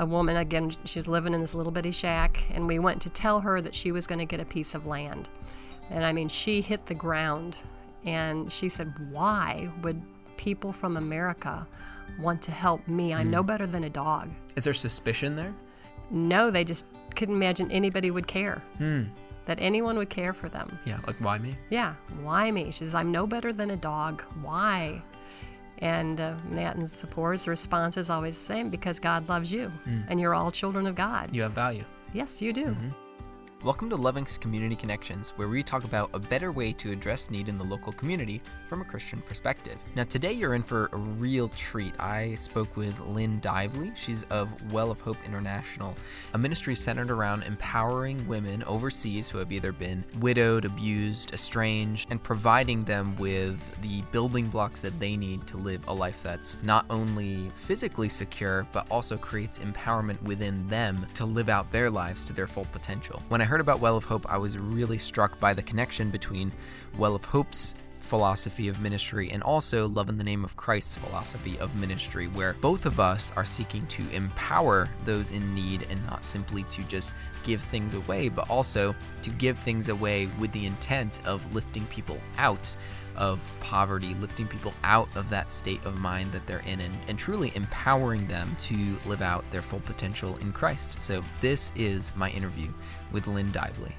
a woman, again, she's living in this little bitty shack, and we went to tell her that she was going to get a piece of land. And I mean, she hit the ground and she said, Why would people from America want to help me? I'm no better than a dog. Is there suspicion there? No, they just couldn't imagine anybody would care. Hmm. That anyone would care for them. Yeah, like why me? Yeah, why me? She says, I'm no better than a dog. Why? And uh, Nat and Zipporah's response is always the same because God loves you and you're all children of God. You have value. Yes, you do. Welcome to Love Inc's Community Connections, where we talk about a better way to address need in the local community from a Christian perspective. Now, today you're in for a real treat. I spoke with Lynn Dively. She's of Well of Hope International, a ministry centered around empowering women overseas who have either been widowed, abused, estranged, and providing them with the building blocks that they need to live a life that's not only physically secure, but also creates empowerment within them to live out their lives to their full potential. When I heard about Well of Hope, I was really struck by the connection between Well of Hope's philosophy of ministry and also Love in the Name of Christ's philosophy of ministry, where both of us are seeking to empower those in need and not simply to just give things away, but also to give things away with the intent of lifting people out of poverty, lifting people out of that state of mind that they're in, and, and truly empowering them to live out their full potential in Christ. So, this is my interview with Lynn Dively.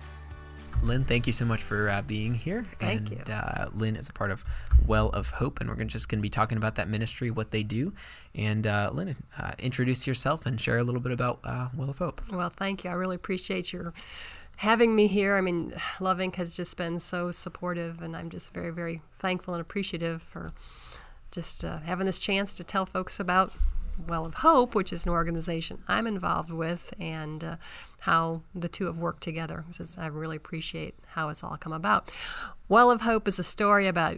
Lynn, thank you so much for uh, being here. Thank and, you. Uh, Lynn is a part of Well of Hope, and we're gonna, just going to be talking about that ministry, what they do. And uh, Lynn, uh, introduce yourself and share a little bit about uh, Well of Hope. Well, thank you. I really appreciate your having me here. I mean, Love Inc has just been so supportive, and I'm just very, very thankful and appreciative for just uh, having this chance to tell folks about Well of Hope, which is an organization I'm involved with, and uh, how the two have worked together. I really appreciate how it's all come about. Well of Hope is a story about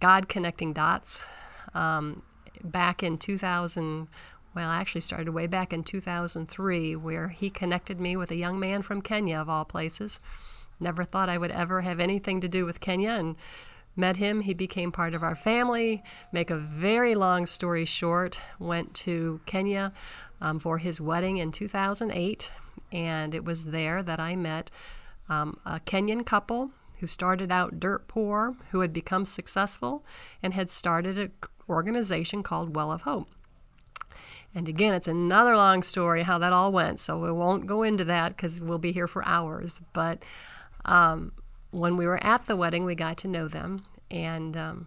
God connecting dots. Um, back in 2000, well, I actually started way back in 2003, where he connected me with a young man from Kenya, of all places. Never thought I would ever have anything to do with Kenya, and met him. He became part of our family. Make a very long story short, went to Kenya um, for his wedding in 2008, and it was there that I met um, a Kenyan couple who started out dirt poor, who had become successful, and had started an organization called Well of Hope. And again, it's another long story how that all went, so we won't go into that because we'll be here for hours. But um, when we were at the wedding, we got to know them, and um,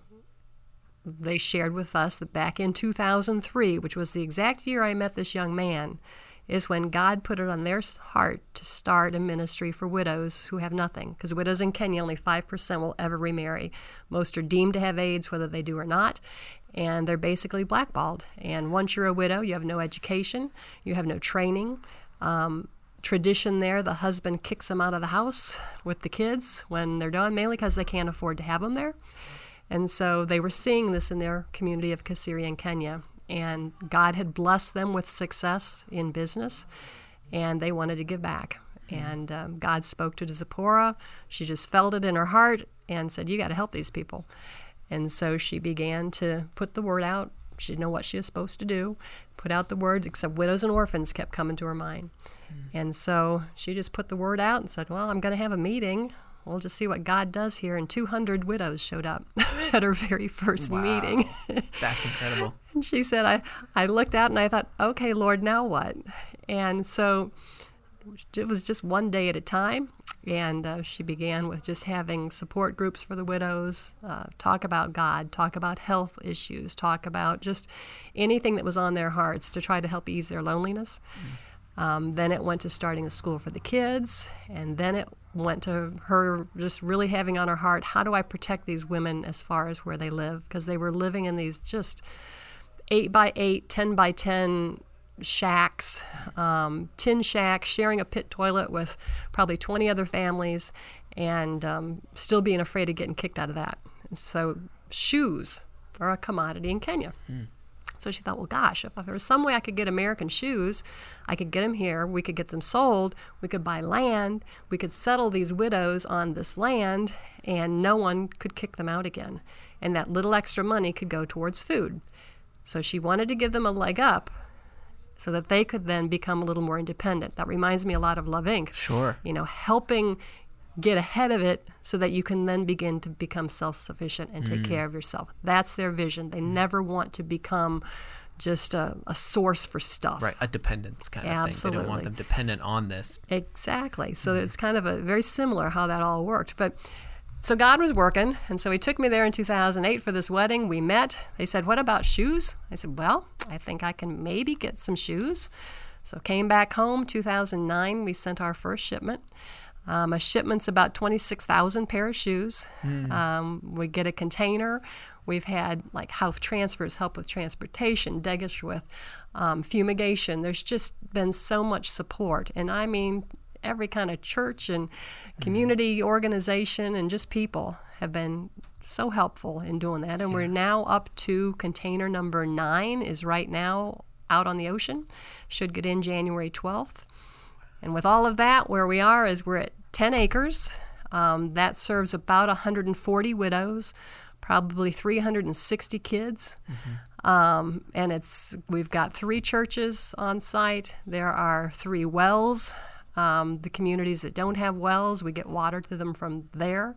they shared with us that back in 2003, which was the exact year I met this young man, is when God put it on their heart to start a ministry for widows who have nothing. Because widows in Kenya, only 5% will ever remarry. Most are deemed to have AIDS, whether they do or not, and they're basically blackballed. And once you're a widow, you have no education, you have no training. Um, tradition there, the husband kicks them out of the house with the kids when they're done, mainly because they can't afford to have them there. And so they were seeing this in their community of Kasiri in Kenya. And God had blessed them with success in business, and they wanted to give back. And um, God spoke to Zipporah. She just felt it in her heart and said, You got to help these people. And so she began to put the word out. She didn't know what she was supposed to do, put out the word, except widows and orphans kept coming to her mind. Hmm. And so she just put the word out and said, Well, I'm going to have a meeting. We'll just see what God does here. And 200 widows showed up at her very first meeting. That's incredible. and she said, I, I looked out and I thought, okay, Lord, now what? And so it was just one day at a time. And uh, she began with just having support groups for the widows, uh, talk about God, talk about health issues, talk about just anything that was on their hearts to try to help ease their loneliness. Um, then it went to starting a school for the kids, and then it went to her just really having on her heart how do I protect these women as far as where they live? Because they were living in these just eight by eight, ten by ten shacks, um, tin shacks, sharing a pit toilet with probably 20 other families, and um, still being afraid of getting kicked out of that. And so shoes are a commodity in Kenya. So she thought, well, gosh, if there was some way I could get American shoes, I could get them here, we could get them sold, we could buy land, we could settle these widows on this land, and no one could kick them out again. And that little extra money could go towards food. So she wanted to give them a leg up so that they could then become a little more independent. That reminds me a lot of Love Inc. Sure. You know, helping get ahead of it so that you can then begin to become self sufficient and take mm. care of yourself. That's their vision. They never want to become just a, a source for stuff. Right, a dependence kind of thing. They don't want them dependent on this. Exactly. So mm. it's kind of a very similar how that all worked. But so God was working, and so He took me there in 2008 for this wedding. We met. They said, "What about shoes?" I said, "Well, I think I can maybe get some shoes." So came back home 2009. We sent our first shipment. Um, a shipment's about 26,000 pair of shoes. Um, we get a container. We've had like Hauf transfers help with transportation, Degish with um, fumigation. There's just been so much support. And I mean, every kind of church and community organization and just people have been so helpful in doing that. And we're now up to container number nine, is right now out on the ocean. Should get in January 12th. And with all of that, where we are is we're at 10 acres. Um, that serves about 140 widows, probably 360 kids. Um, and it's we've got three churches on site. There are three wells. Um, the communities that don't have wells, we get water to them from there.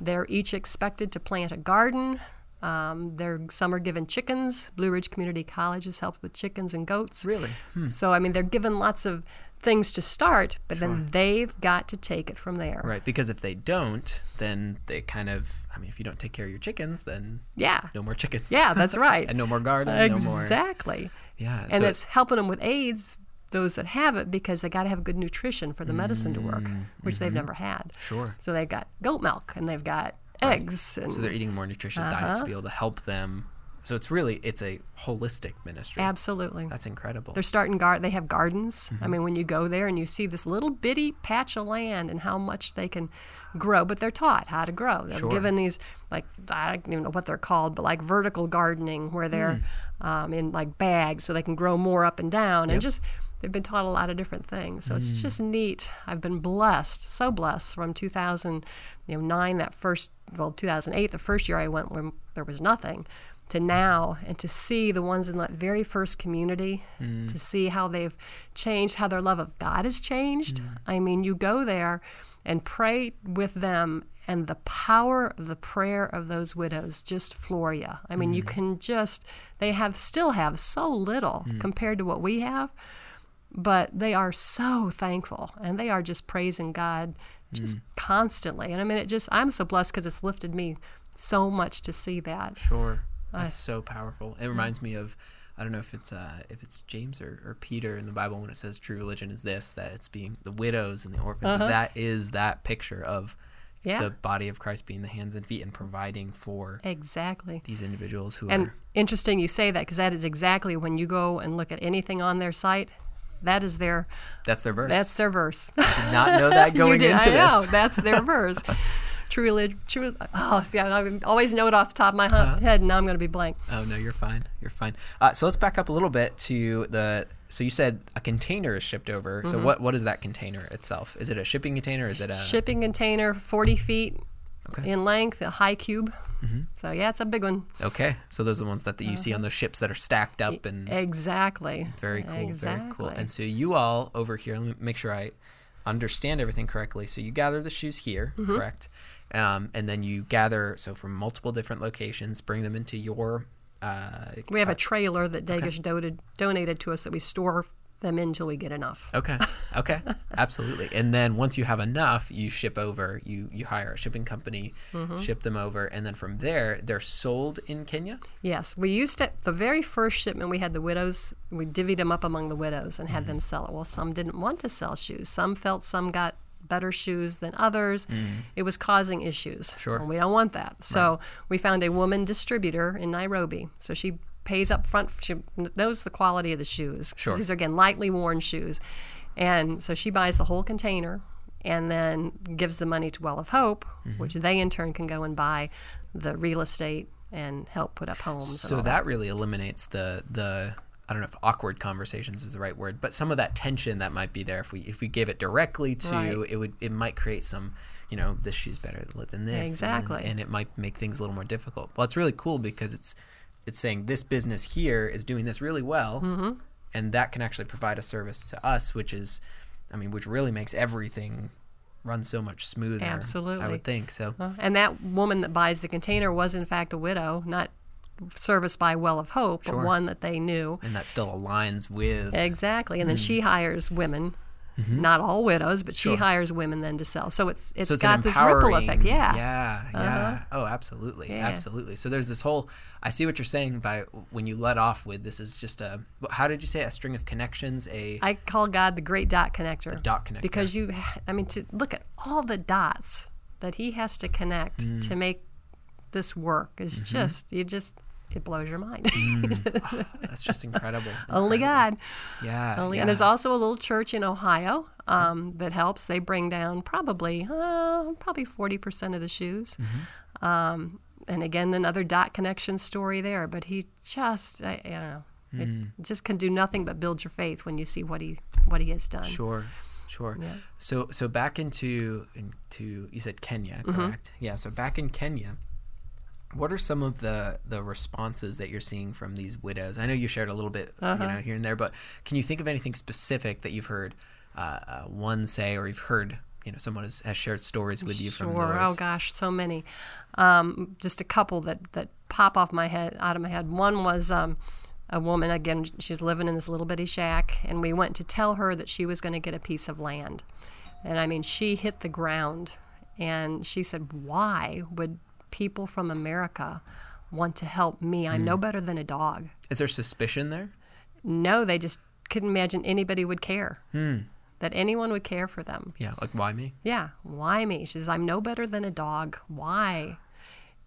They're each expected to plant a garden. Um, they're, some are given chickens. Blue Ridge Community College has helped with chickens and goats. Really? So, I mean, they're given lots of things to start, but then they've got to take it from there. Right, because if they don't, then they kind of, I mean, if you don't take care of your chickens, then Yeah. no more chickens. Yeah, that's right. and no more garden, no more. exactly. Yeah. And so- it's helping them with AIDS, those that have it, because they got to have good nutrition for the medicine to work, which they've never had. Mm, mm-hmm. Sure. So they've got goat milk and they've got eggs. And So they're eating more nutritious diet Uh-huh. to be able to help them. So it's really, it's a holistic ministry. absolutely. That's incredible. They're starting guard. They have gardens. Mm-hmm. I mean, when you go there and you see this little bitty patch of land and how much they can grow, but they're taught how to grow. They're Sure. given these like I don't even know what they're called, but like vertical gardening where they're Hmm. um, in like bags so they can grow more up and down and just. They've been taught a lot of different things, so Hmm. it's mm. just neat. I've been blessed, so blessed from 2009, that first, well, 2008, the first year I went when there was nothing, to now, and to see the ones in that very first community, mm. to see how they've changed, how their love of God has changed. Mm. I mean, you go there and pray with them, and the power of the prayer of those widows just floor you. I mean, you can just, they have still have so little compared to what we have but they are so thankful and they are just praising God just mm. constantly. And I mean, it just, I'm so blessed because it's lifted me so much to see that. Sure. That's so powerful. It mm. reminds me of I don't know if it's uh, if it's James or, or Peter in the Bible when it says true religion is this that it's being the widows and the orphans. Uh-huh. That is that picture of Yeah. the body of Christ being the hands and feet and providing for Exactly. these individuals who And are interesting you say that because that is exactly when you go and look at anything on their site, that is their that's their verse. that's their verse. I did not know that going you did, into I know, that's their verse. True religion, true. Oh, see, I always know it off the top of my hu- Uh-huh. head, and now I'm going to be blank. Oh no, you're fine. You're fine. Uh, so let's back up a little bit to the. So you said a container is shipped over. Mm-hmm. So what what is that container itself? Is it a shipping container? Is it a Shipping container, 40 feet Okay. Mm-hmm. in length, a high cube. So yeah, it's a big one. Okay, so those are the ones that, that you Uh-huh. see on those ships that are stacked up and Exactly. very cool, very cool. And so you all over here, let me make sure I understand everything correctly. So you gather the shoes here, Mm-hmm. correct? Um, and then you gather so from multiple different locations, bring them into your. Uh, We have a trailer that Dagish donated, donated to us that we store them in until we get enough. Okay. Okay. Absolutely. And then once you have enough, you ship over. You you hire a shipping company, Mm-hmm. ship them over, and then from there they're sold in Kenya. Yes, we used to, the very first shipment we had the widows, we divvied them up among the widows and had them sell it. Well, some didn't want to sell shoes. Some felt some got better shoes than others. It was causing issues. Sure. And we don't want that. So we found a woman distributor in Nairobi. So she pays up front. She knows the quality of the shoes. Sure. These are, again, lightly worn shoes. And so she buys the whole container and then gives the money to Well of Hope, Mm-hmm. which they in turn can go and buy the real estate and help put up homes. So all that really eliminates the the I don't know if awkward conversations is the right word, but some of that tension that might be there if we if we gave it directly to Right. it would it might create some you know this shoe's better than this and- Exactly. and, it might make things a little more difficult. Well, it's really cool because it's it's saying this business here is doing this really well, Mm-hmm. and that can actually provide a service to us, which is, I mean, which really makes everything run so much smoother. Absolutely. I would think so. Well, and that woman that buys the container was in fact a widow, not serviced by Well of Hope, Sure. but one that they knew. And that still aligns with. Exactly. And then Mm. she hires women, not all widows, but she Mm-hmm. Sure. hires women then to sell. So it's it's so it's got this ripple effect. Yeah. Yeah. Yeah. Oh, absolutely. Yeah. Absolutely. So there's this whole. I see what you're saying by when you let off with this is just a. How did you say a string of connections? A I call God the great dot connector. dot connector. Because you, I mean, to look at all the dots that He has to connect Mm. to make this work is Mm-hmm. just, you just, it blows your mind. that's just incredible. Only God. Yeah. Only, yeah. And there's also a little church in Ohio um, that helps. They bring down probably uh, probably 40% of the shoes. Mm-hmm. Um, and again, another dot connection story there. But he just, I, I don't know, it Mm. just can do nothing but build your faith when you see what he what he has done. Sure, sure. So so back into into you said Kenya, Mm-hmm. correct? Yeah. So back in Kenya, what are some of the the responses that you're seeing from these widows? I know you shared a little bit, Uh-huh. you know, here and there, but can you think of anything specific that you've heard uh, uh, one say, or you've heard, you know, someone has, has shared stories with you from Sure. those? Oh gosh, so many. Um, just a couple that that pop off my head, out of my head. One was um, a woman. Again, she's living in this little bitty shack, and we went to tell her that she was going to get a piece of land. And I mean, she hit the ground, and she said, "Why would people from America want to help me? I'm no Hmm. better than a dog." Is there suspicion there? No, they just couldn't imagine anybody would care. Hmm. That anyone would care for them. Yeah, like why me? Yeah, why me? She says, I'm no better than a dog. Why?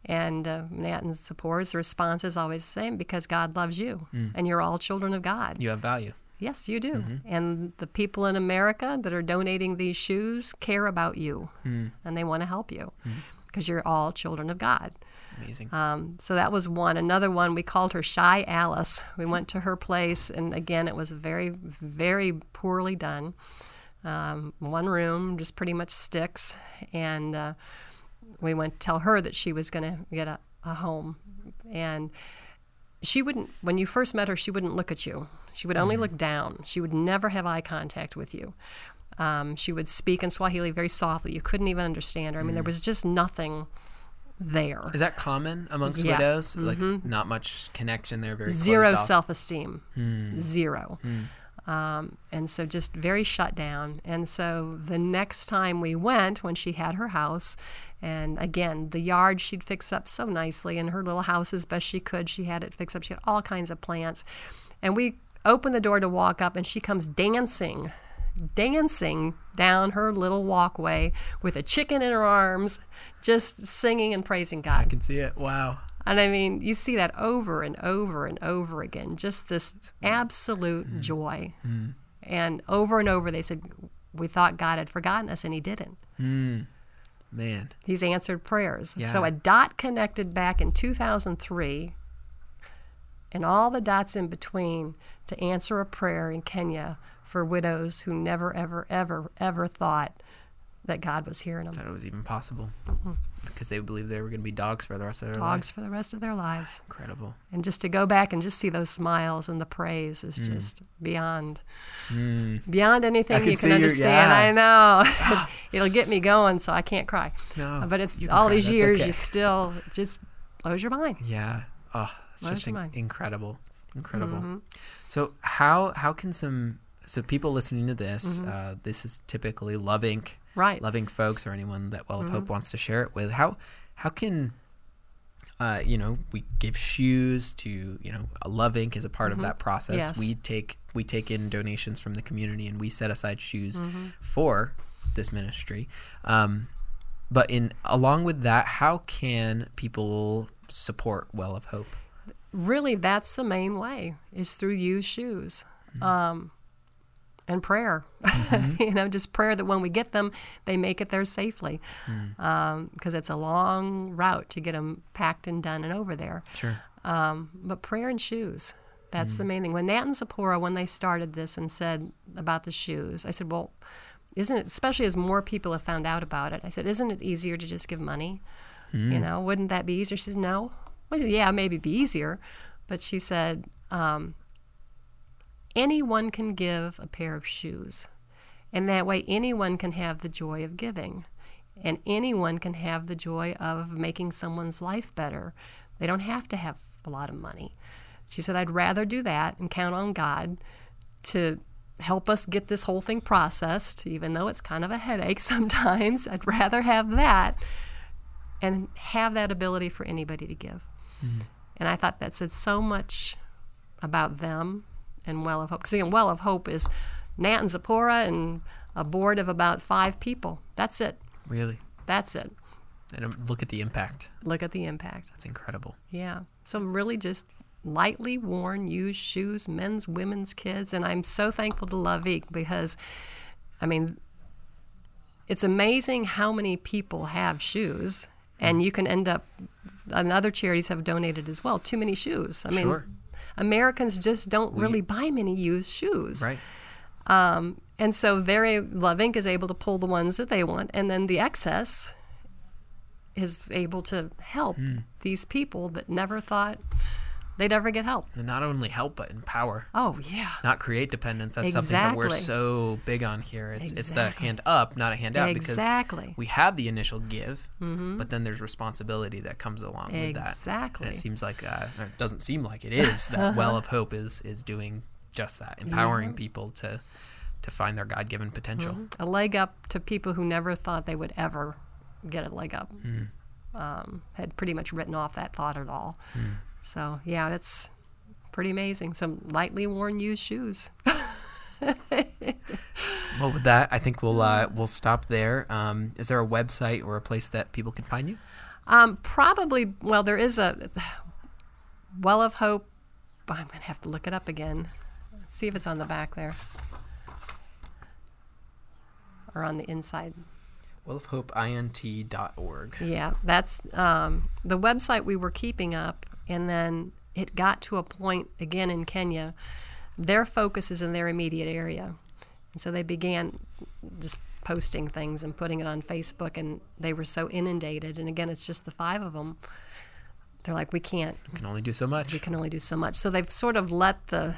And uh, Nat and Zipporah's response is always the same because God loves you and you're all children of God. You have value. Yes, you do. And the people in America that are donating these shoes care about you and they want to help you because you're all children of God. Amazing. Um, so that was one. Another one, we called her Shy Alice. We went to her place, and again, it was very, very poorly done. Um, one room, just pretty much sticks. And uh, we went to tell her that she was going to get a, a home. And she wouldn't, when you first met her, she wouldn't look at you. She would only look down. She would never have eye contact with you. Um, she would speak in Swahili very softly. You couldn't even understand her. I mean, there was just nothing there. Is that common amongst Yeah. Mm-hmm. widows? Like not much connection there. Very zero self esteem, zero. Um, and so just very shut down. And so the next time we went, when she had her house, and again, the yard she'd fix up so nicely, and her little house as best she could, she had it fixed up. She had all kinds of plants. And we opened the door to walk up, and she comes dancing, dancing down her little walkway with a chicken in her arms, just singing and praising God. I can see it. Wow. And I mean, you see that over and over and over again, just this absolute mm. joy. Mm. And over and over, they said, We thought God had forgotten us, and He didn't. Mm. Man. He's answered prayers. So a dot connected back in 2003, and all the dots in between to answer a prayer in Kenya for widows who never, ever, ever, ever thought that God was hearing them. That it was even possible. Because they believed they were going to be dogs for the rest of their lives. Mm-hmm. Dogs for the rest of their lives. Incredible. And just to go back and just see those smiles and the praise is Mm. just beyond beyond anything can you can understand. yeah. I know. It'll get me going so I can't cry. No, but it's all cry, these that's years okay. you still just blows your mind. Yeah. Oh, it's just in- incredible. Incredible. Mm-hmm. So how how can some so people listening to this, Mm-hmm. uh, this is typically Love Inc. Right. Mm-hmm. Love Inc folks or anyone that Well of Hope wants to share it with. How how can uh, you know, we give shoes to, you know, Love Inc. is a part of that process. Mm-hmm. Yes. We take we take in donations from the community and we set aside shoes Mm-hmm. for this ministry. Um, but in along with that, how can people support Well of Hope? Really that's the main way is through used shoes. Mm-hmm. Um, and prayer, you know, just prayer that when we get them, they make it there safely, Mm. because it's a long route to get them packed and done and over there. Sure. Um, but prayer and shoes. That's Mm. the main thing. When Nat and Zipporah, when they started this and said about the shoes, I said, well, isn't it, especially as more people have found out about it, I said, isn't it easier to just give money? Mm. You know, wouldn't that be easier? She says, no. Well, yeah, maybe be easier. But she said, um, anyone can give a pair of shoes. And that way, anyone can have the joy of giving. And anyone can have the joy of making someone's life better. They don't have to have a lot of money. She said, I'd rather do that and count on God to help us get this whole thing processed, even though it's kind of a headache sometimes. I'd rather have that and have that ability for anybody to give. And I thought that said so much about them and Well of Hope. Because again, Well of Hope is Nat and Zipporah and a board of about five people. That's it. Really? That's it. And um, look at the impact. Look at the impact. That's incredible. Yeah. So really just lightly worn, used shoes, men's, women's, kids. And I'm so thankful to Love Inc because, I mean, it's amazing how many people have shoes. And you can end up, and other charities have donated as well, too many shoes. I mean, sure. Americans just don't we, really buy many used shoes. Right. Um, and so they're Love Inc. is able to pull the ones that they want, and then the excess is able to help mm. these people that never thought they'd ever get help. And not only help, but empower. Oh yeah. Not create dependence. That's exactly. something that we're so big on here. It's exactly. it's the hand up, not a hand out. Exactly. Because we have the initial give, mm-hmm. but then there's responsibility that comes along exactly. with that. Exactly. And it seems like, uh, or it doesn't seem like it is that Well of Hope is is doing just that, empowering yeah. people to to find their God given potential. Mm-hmm. A leg up to people who never thought they would ever get a leg up. Mm. Um, had pretty much written off that thought at all. Mm. So yeah, that's pretty amazing. Some lightly worn used shoes. well, with that, I think we'll uh, we'll stop there. Um, is there a website or a place that people can find you? Um, probably. Well, there is a Well of Hope. I'm gonna have to look it up again. see if it's on the back there or on the inside. Wellofhopeint.org. Yeah, that's um, the website we were keeping up and then it got to a point again in Kenya, their focus is in their immediate area. And so they began just posting things and putting it on Facebook, and they were so inundated. And again, it's just the five of them. They're like, we can't. We can only do so much. We can only do so much. So they've sort of let the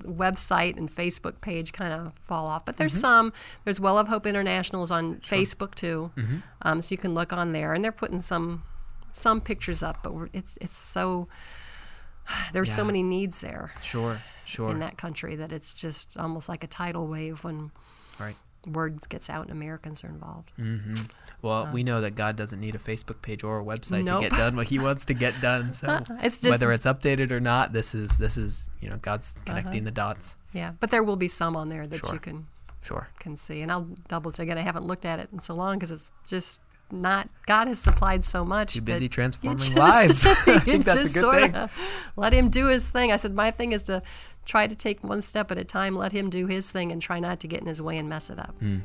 website and Facebook page kind of fall off. But there's mm-hmm. some. There's Well of Hope Internationals on sure. Facebook too, mm-hmm. um, so you can look on there, and they're putting some some pictures up, but it's it's so there's yeah. so many needs there. Sure, sure. In that country, that it's just almost like a tidal wave when right. word gets out and Americans are involved. Mm-hmm. Well, um, we know that God doesn't need a Facebook page or a website nope. to get done what He wants to get done. So it's just, whether it's updated or not, this is this is you know God's connecting uh-huh. the dots. Yeah, but there will be some on there that sure. you can sure can see, and I'll double check. Again, I haven't looked at it in so long because it's just not God has supplied so much. Too busy transforming just, lives. I think that's a good thing. Let him do his thing. I said my thing is to try to take one step at a time. Let him do his thing and try not to get in his way and mess it up. Mm.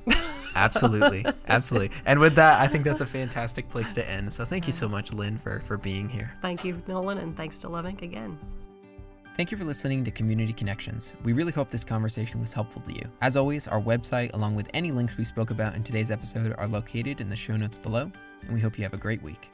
Absolutely, absolutely. And with that, I think that's a fantastic place to end. So thank you so much, Lynn, for for being here. Thank you, Nolan, and thanks to Love Inc. again. Thank you for listening to Community Connections. We really hope this conversation was helpful to you. As always, our website, along with any links we spoke about in today's episode, are located in the show notes below, and we hope you have a great week.